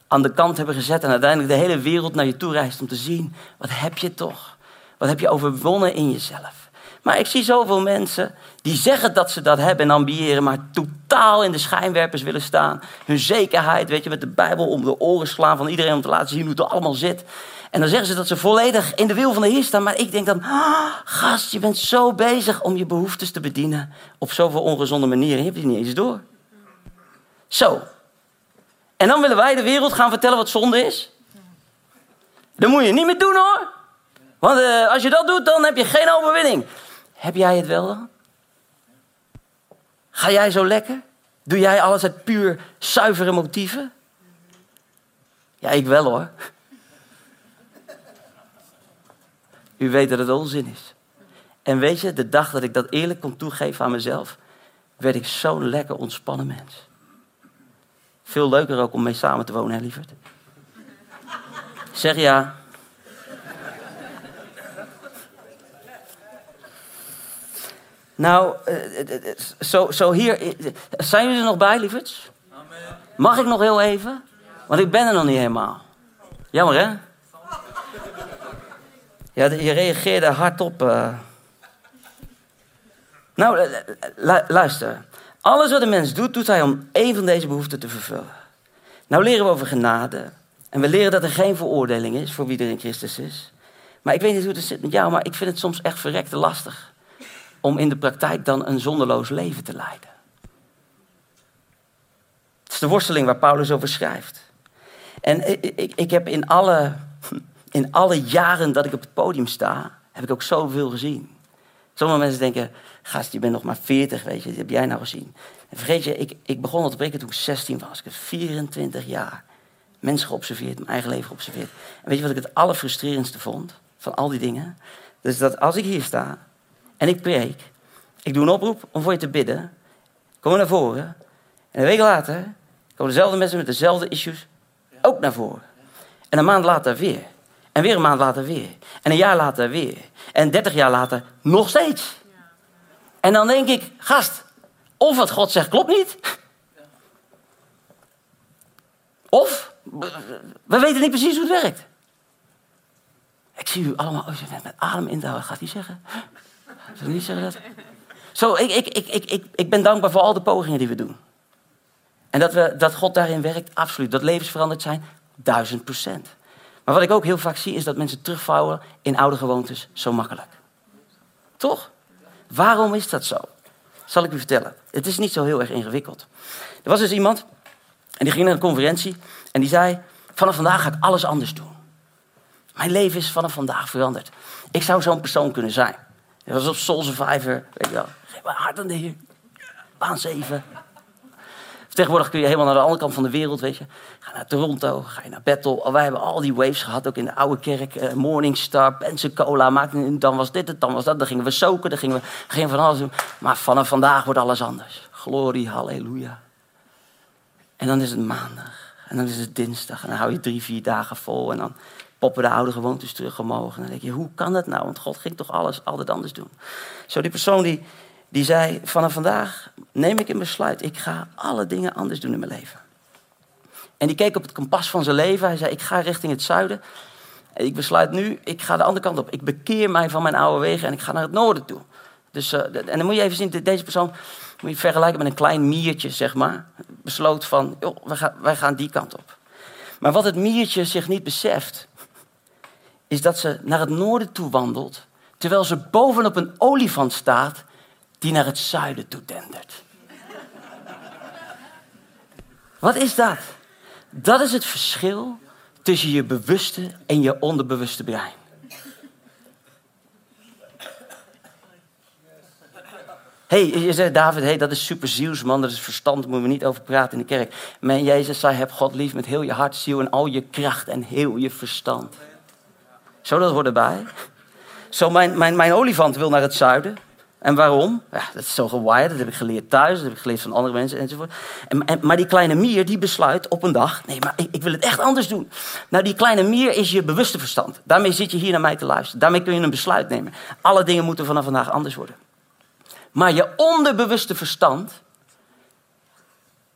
[SPEAKER 3] aan de kant hebben gezet. En uiteindelijk de hele wereld naar je toe reist om te zien. Wat heb je toch? Wat heb je overwonnen in jezelf? Maar ik zie zoveel mensen die zeggen dat ze dat hebben en ambiëren, maar totaal in de schijnwerpers willen staan. Hun zekerheid, weet je, met de Bijbel om de oren slaan van iedereen om te laten zien hoe het allemaal zit. En dan zeggen ze dat ze volledig in de wil van de Heer staan. Maar ik denk dan, ah, gast, je bent zo bezig om je behoeftes te bedienen op zoveel ongezonde manieren. Je hebt niet eens door. Zo. En dan willen wij de wereld gaan vertellen wat zonde is. Dat moet je niet meer doen hoor. Want uh, als je dat doet, dan heb je geen overwinning. Heb jij het wel dan? Ga jij zo lekker? Doe jij alles uit puur zuivere motieven? Ja, ik wel hoor. U weet dat het onzin is. En weet je, de dag dat ik dat eerlijk kon toegeven aan mezelf, werd ik zo'n lekker ontspannen mens. Veel leuker ook om mee samen te wonen, hè, lieverd? Zeg ja. Nou, eh, eh, eh, zo, zo hier. Zijn jullie er nog bij, lieverds? Mag ik nog heel even? Want ik ben er nog niet helemaal. Jammer, hè? Ja, je reageerde hardop. Uh... Nou, luister. Alles wat een mens doet, doet hij om één van deze behoeften te vervullen. Nou leren we over genade. En we leren dat er geen veroordeling is voor wie er in Christus is. Maar ik weet niet hoe het zit met jou, maar ik vind het soms echt verrekte lastig om in de praktijk dan een zonderloos leven te leiden. Het is de worsteling waar Paulus over schrijft. En ik, ik, ik heb in alle, in alle jaren dat ik op het podium sta, heb ik ook zoveel gezien. Sommige mensen denken, gast, je bent nog maar 40, weet je, wat heb jij nou gezien? En vergeet je, ik, ik begon al te breken toen ik 16 was. Ik heb 24 jaar mensen geobserveerd, mijn eigen leven geobserveerd. En weet je wat ik het allerfrustrerendste vond van al die dingen? Dus dat als ik hier sta en ik preek, ik doe een oproep om voor je te bidden, kom naar voren. En een week later komen dezelfde mensen met dezelfde issues ook naar voren. En een maand later weer. En weer een maand later weer. En een jaar later weer. En dertig jaar later nog steeds. En dan denk ik, gast, of wat God zegt klopt niet. Of, we weten niet precies hoe het werkt. Ik zie u allemaal oh, met adem in te houden. Gaat hij zeggen? Zal niet zeggen dat? Zo, ik, ik, ik, ik, ik, ik ben dankbaar voor al de pogingen die we doen. En dat, we, dat God daarin werkt, absoluut. Dat levens veranderd zijn, duizend procent. Maar wat ik ook heel vaak zie, is dat mensen terugvouwen in oude gewoontes zo makkelijk. Toch? Waarom is dat zo? Zal ik u vertellen. Het is niet zo heel erg ingewikkeld. Er was dus iemand, en die ging naar een conferentie, en die zei, vanaf vandaag ga ik alles anders doen. Mijn leven is vanaf vandaag veranderd. Ik zou zo'n persoon kunnen zijn. Dat was op Soul Survivor, weet je wel. Geef maar hart aan de Heer. Baan 7. Tegenwoordig kun je helemaal naar de andere kant van de wereld, weet je. Ga naar Toronto, ga je naar Battle. Wij hebben al die waves gehad, ook in de oude kerk. Uh, Morningstar, Pensacola, maakte, dan was dit het, dan was dat. Dan gingen we soken, dan gingen we, gingen van alles doen. Maar vanaf vandaag wordt alles anders. Glorie, halleluja. En dan is het maandag. En dan is het dinsdag. En dan hou je drie, vier dagen vol. En dan poppen de oude gewoontes terug omhoog. En dan denk je, hoe kan dat nou? Want God ging toch alles altijd anders doen. Zo die persoon die die zei: Vanaf vandaag neem ik een besluit. Ik ga alle dingen anders doen in mijn leven. En die keek op het kompas van zijn leven. Hij zei: Ik ga richting het zuiden. En ik besluit nu, ik ga de andere kant op. Ik bekeer mij van mijn oude wegen en ik ga naar het noorden toe. Dus, uh, en dan moet je even zien, deze persoon moet je vergelijken met een klein miertje, zeg maar. Besloot van, joh, gaan, wij gaan die kant op. Maar wat het miertje zich niet beseft, is dat ze naar het noorden toe wandelt, terwijl ze bovenop een olifant staat die naar het zuiden toe dendert. Wat is dat? Dat is het verschil tussen je bewuste en je onderbewuste brein. hey, je zegt David, hey, dat is super ziels, man. Dat is verstand, daar moeten we niet over praten in de kerk. Maar Jezus zei, heb God lief met heel je hart, ziel en al je kracht en heel je verstand. Zo, dat hoort erbij. Zo, mijn, mijn, mijn olifant wil naar het zuiden. En waarom? Ja, dat is zo gewired, dat heb ik geleerd thuis, dat heb ik geleerd van andere mensen enzovoort. En, en, maar die kleine mier die besluit op een dag, nee, maar ik, ik, wil het echt anders doen. Nou, die kleine mier is je bewuste verstand. Daarmee zit je hier naar mij te luisteren. Daarmee kun je een besluit nemen. Alle dingen moeten vanaf vandaag anders worden. Maar je onderbewuste verstand,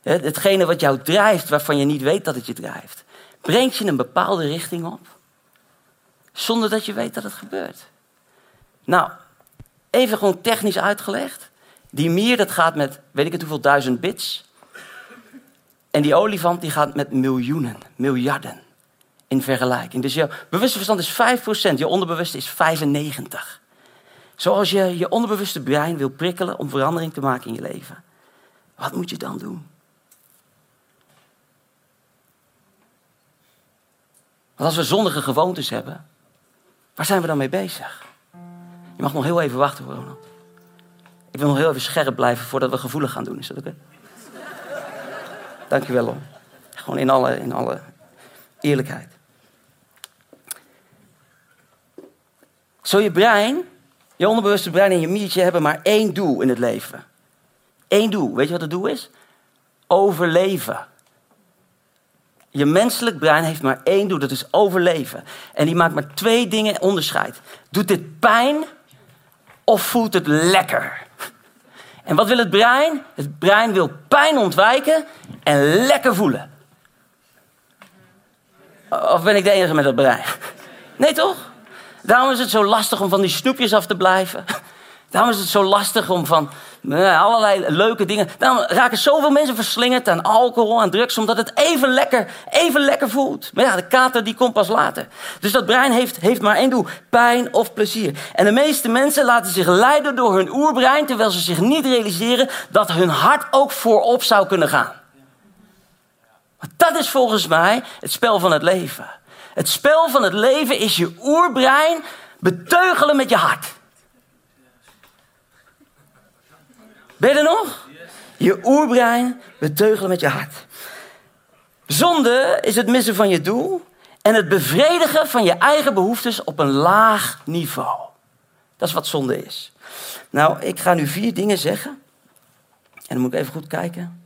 [SPEAKER 3] hetgene wat jou drijft, waarvan je niet weet dat het je drijft, brengt je een bepaalde richting op, zonder dat je weet dat het gebeurt. Nou, Even gewoon technisch uitgelegd. Die mier dat gaat met weet ik het hoeveel duizend bits. En die olifant die gaat met miljoenen, miljarden in vergelijking. Dus je bewuste verstand is 5%, je onderbewuste is 95%. Zoals je je onderbewuste brein wil prikkelen om verandering te maken in je leven. Wat moet je dan doen? Want als we zondige gewoontes hebben, waar zijn we dan mee bezig? Je mag nog heel even wachten, Ronald. Ik wil nog heel even scherp blijven voordat we gevoelig gaan doen. Is dat oké? Okay? Dankjewel, hoor. Gewoon in alle, in alle eerlijkheid. Zo je brein, je onderbewuste brein en je miertje hebben maar één doel in het leven. Eén doel. Weet je wat het doel is? Overleven. Je menselijk brein heeft maar één doel, dat is overleven. En die maakt maar twee dingen onderscheid. Doet dit pijn of voelt het lekker? En wat wil het brein? Het brein wil pijn ontwijken en lekker voelen. Of ben ik de enige met dat brein? Nee toch? Daarom is het zo lastig om van die snoepjes af te blijven. Daarom is het zo lastig om van allerlei leuke dingen. Daarom raken zoveel mensen verslingerd aan alcohol, aan drugs, omdat het even lekker, even lekker voelt. Maar ja, de kater die komt pas later. Dus dat brein heeft, heeft maar één doel: pijn of plezier. En de meeste mensen laten zich leiden door hun oerbrein, terwijl ze zich niet realiseren dat hun hart ook voorop zou kunnen gaan. dat is volgens mij het spel van het leven. Het spel van het leven is je oerbrein beteugelen met je hart. Ben je nog? Je oerbrein beteugelen met je hart. Zonde is het missen van je doel en het bevredigen van je eigen behoeftes op een laag niveau. Dat is wat zonde is. Nou, ik ga nu vier dingen zeggen. En dan moet ik even goed kijken.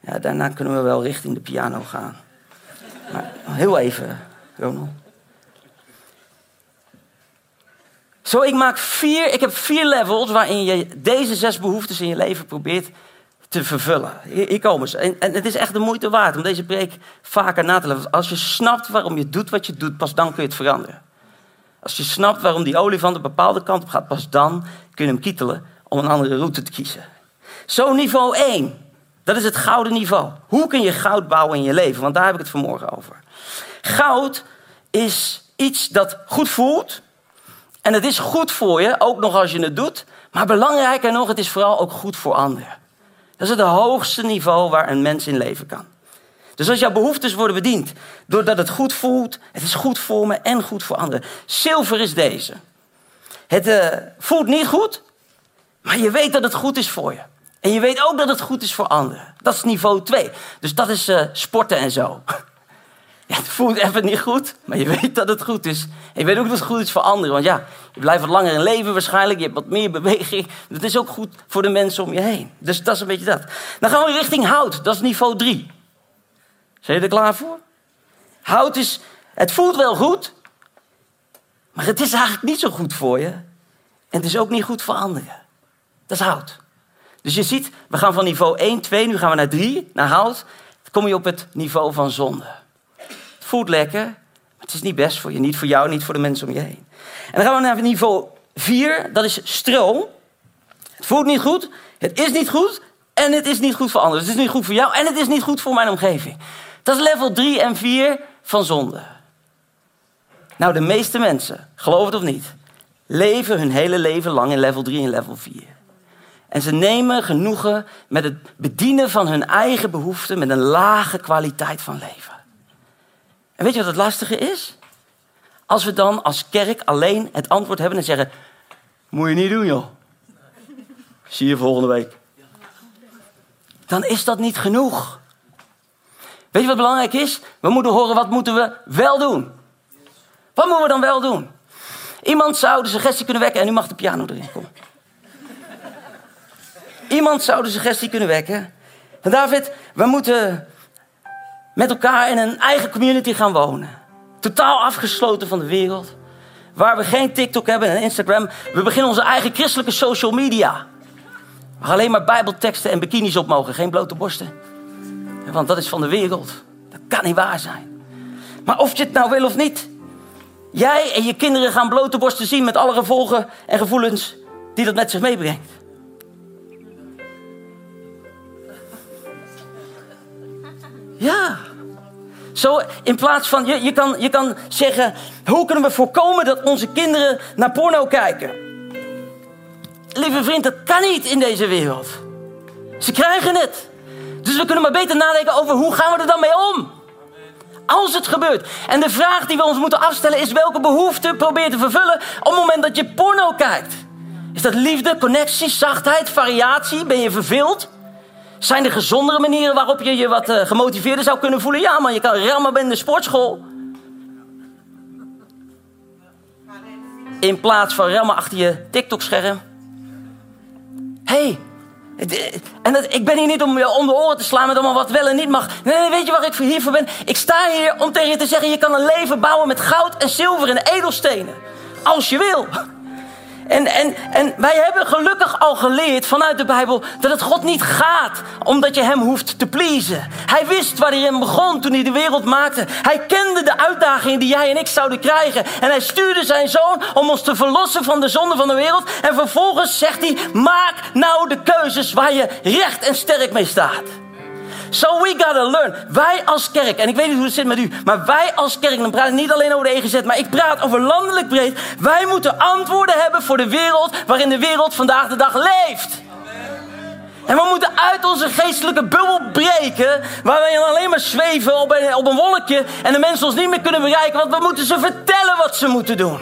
[SPEAKER 3] Ja, daarna kunnen we wel richting de piano gaan. Maar heel even, Ronald. Zo, ik maak vier, ik heb vier levels waarin je deze zes behoeftes in je leven probeert te vervullen. Hier, komen ze. En, het is echt de moeite waard om deze preek vaker na te leggen. Als je snapt waarom je doet wat je doet, pas dan kun je het veranderen. Als je snapt waarom die olifant een bepaalde kant op gaat, pas dan kun je hem kietelen om een andere route te kiezen. Zo niveau 1. Dat is het gouden niveau. Hoe kun je goud bouwen in je leven? Want daar heb ik het vanmorgen over. Goud is iets dat goed voelt. En het is goed voor je, ook nog als je het doet. Maar belangrijker nog, het is vooral ook goed voor anderen. Dat is het hoogste niveau waar een mens in leven kan. Dus als jouw behoeftes worden bediend, doordat het goed voelt, het is goed voor me en goed voor anderen. Zilver is deze. Het uh, voelt niet goed, maar je weet dat het goed is voor je. En je weet ook dat het goed is voor anderen. Dat is niveau 2. Dus dat is uh, sporten en zo. Het voelt even niet goed, maar je weet dat het goed is. Je weet ook dat het goed is voor anderen. Want ja, je blijft wat langer in leven waarschijnlijk. Je hebt wat meer beweging. Dat is ook goed voor de mensen om je heen. Dus dat is een beetje dat. Dan gaan we richting hout. Dat is niveau 3. Zijn je er klaar voor? Hout is, het voelt wel goed, maar het is eigenlijk niet zo goed voor je. En het is ook niet goed voor anderen. Dat is hout. Dus je ziet, we gaan van niveau 1, 2, nu gaan we naar 3, naar hout. Dan kom je op het niveau van zonde. Voelt lekker, maar het is niet best voor je. Niet voor jou, niet voor de mensen om je heen. En dan gaan we naar niveau 4, dat is stroom. Het voelt niet goed, het is niet goed en het is niet goed voor anderen. Het is niet goed voor jou en het is niet goed voor mijn omgeving. Dat is level 3 en 4 van zonde. Nou, de meeste mensen, geloof het of niet, leven hun hele leven lang in level 3 en level 4. En ze nemen genoegen met het bedienen van hun eigen behoeften met een lage kwaliteit van leven. En weet je wat het lastige is? Als we dan als kerk alleen het antwoord hebben en zeggen: Moet je niet doen, joh. Zie je volgende week. Dan is dat niet genoeg. Weet je wat belangrijk is? We moeten horen wat moeten we wel doen. Wat moeten we dan wel doen? Iemand zou de suggestie kunnen wekken en nu mag de piano erin komen. Iemand zou de suggestie kunnen wekken. David, we moeten met elkaar in een eigen community gaan wonen. Totaal afgesloten van de wereld. Waar we geen TikTok hebben en Instagram. We beginnen onze eigen christelijke social media. Waar alleen maar bijbelteksten en bikinis op mogen. Geen blote borsten. Want dat is van de wereld. Dat kan niet waar zijn. Maar of je het nou wil of niet. Jij en je kinderen gaan blote borsten zien met alle gevolgen en gevoelens die dat met zich meebrengt. Ja. Zo, in plaats van, je, je, kan, je kan zeggen, hoe kunnen we voorkomen dat onze kinderen naar porno kijken? Lieve vriend, dat kan niet in deze wereld. Ze krijgen het. Dus we kunnen maar beter nadenken over hoe gaan we er dan mee om? Als het gebeurt. En de vraag die we ons moeten afstellen is welke behoefte probeer te vervullen op het moment dat je porno kijkt. Is dat liefde, connectie, zachtheid, variatie? Ben je verveeld? Zijn er gezondere manieren waarop je je wat uh, gemotiveerder zou kunnen voelen? Ja, maar je kan rammen in de sportschool. In plaats van rammen achter je TikTok-scherm. hey, en dat, ik ben hier niet om je om de oren te slaan met allemaal wat wel en niet mag. Nee, nee, weet je waar ik hiervoor ben? Ik sta hier om tegen je te zeggen: je kan een leven bouwen met goud en zilver en edelstenen. Als je wil. En, en, en wij hebben gelukkig al geleerd vanuit de Bijbel dat het God niet gaat omdat je hem hoeft te pleasen. Hij wist waar hij in begon toen hij de wereld maakte. Hij kende de uitdagingen die jij en ik zouden krijgen. En hij stuurde zijn zoon om ons te verlossen van de zonde van de wereld. En vervolgens zegt hij: maak nou de keuzes waar je recht en sterk mee staat. So we gotta learn. Wij als kerk, en ik weet niet hoe het zit met u, maar wij als kerk, dan praat ik niet alleen over de EGZ, maar ik praat over landelijk breed. Wij moeten antwoorden hebben voor de wereld waarin de wereld vandaag de dag leeft. En we moeten uit onze geestelijke bubbel breken, waar wij alleen maar zweven op een, op een wolkje en de mensen ons niet meer kunnen bereiken, want we moeten ze vertellen wat ze moeten doen.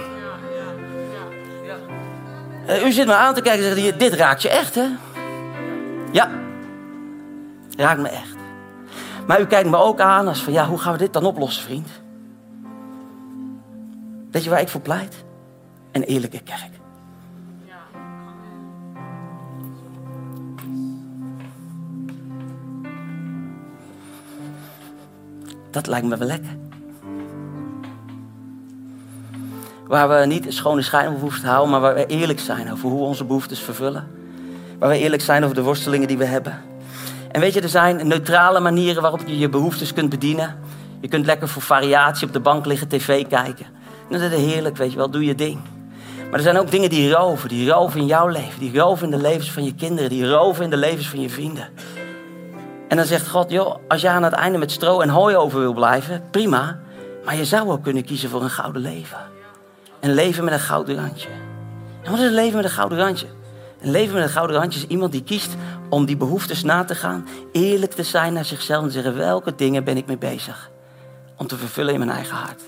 [SPEAKER 3] Uh, u zit me aan te kijken en zegt, dit raakt je echt, hè? Ja, raakt me echt. Maar u kijkt me ook aan als van ja, hoe gaan we dit dan oplossen, vriend? Weet je waar ik voor pleit? Een eerlijke kerk. Dat lijkt me wel lekker. Waar we niet schone schijn hoeven te houden, maar waar we eerlijk zijn over hoe we onze behoeftes vervullen. Waar we eerlijk zijn over de worstelingen die we hebben. En weet je, er zijn neutrale manieren waarop je je behoeftes kunt bedienen. Je kunt lekker voor variatie op de bank liggen, tv kijken. Dat is heerlijk, weet je wel, doe je ding. Maar er zijn ook dingen die roven. Die roven in jouw leven. Die roven in de levens van je kinderen. Die roven in de levens van je vrienden. En dan zegt God, joh, als jij aan het einde met stro en hooi over wil blijven, prima. Maar je zou ook kunnen kiezen voor een gouden leven. Een leven met een gouden randje. En wat is een leven met een gouden randje? Een leven met een gouden randje is iemand die kiest om die behoeftes na te gaan. Eerlijk te zijn naar zichzelf en te zeggen, welke dingen ben ik mee bezig? Om te vervullen in mijn eigen hart.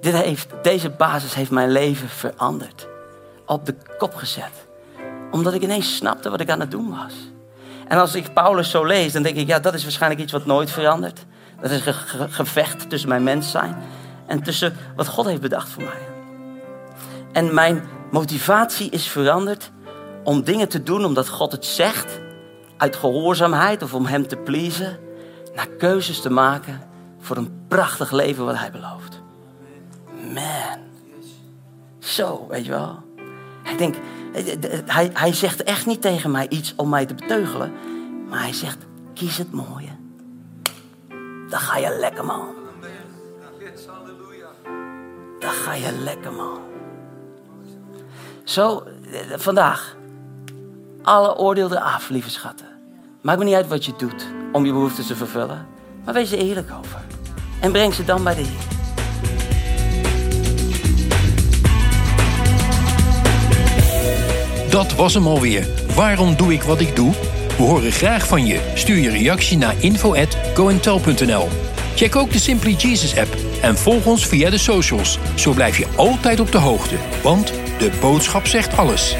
[SPEAKER 3] Dit heeft, deze basis heeft mijn leven veranderd. Op de kop gezet. Omdat ik ineens snapte wat ik aan het doen was. En als ik Paulus zo lees, dan denk ik, ja, dat is waarschijnlijk iets wat nooit verandert. Dat is een gevecht tussen mijn mens zijn en tussen wat God heeft bedacht voor mij. En mijn motivatie is veranderd om dingen te doen omdat God het zegt, uit gehoorzaamheid of om Hem te pleasen, naar keuzes te maken voor een prachtig leven wat Hij belooft. Man. Zo, weet je wel. Hij, denkt, hij, hij zegt echt niet tegen mij iets om mij te beteugelen. Maar hij zegt, kies het mooie. Dan ga je lekker, man. Dan ga je lekker, man. Zo, vandaag. Alle oordeelden af, lieve schatten. Maakt me niet uit wat je doet om je behoeften te vervullen. Maar wees er eerlijk over. En breng ze dan bij de Heer.
[SPEAKER 2] Dat was hem alweer. Waarom doe ik wat ik doe? We horen graag van je. Stuur je reactie naar info@goentel.nl. Check ook de Simply Jesus app en volg ons via de socials. Zo blijf je altijd op de hoogte, want de boodschap zegt alles.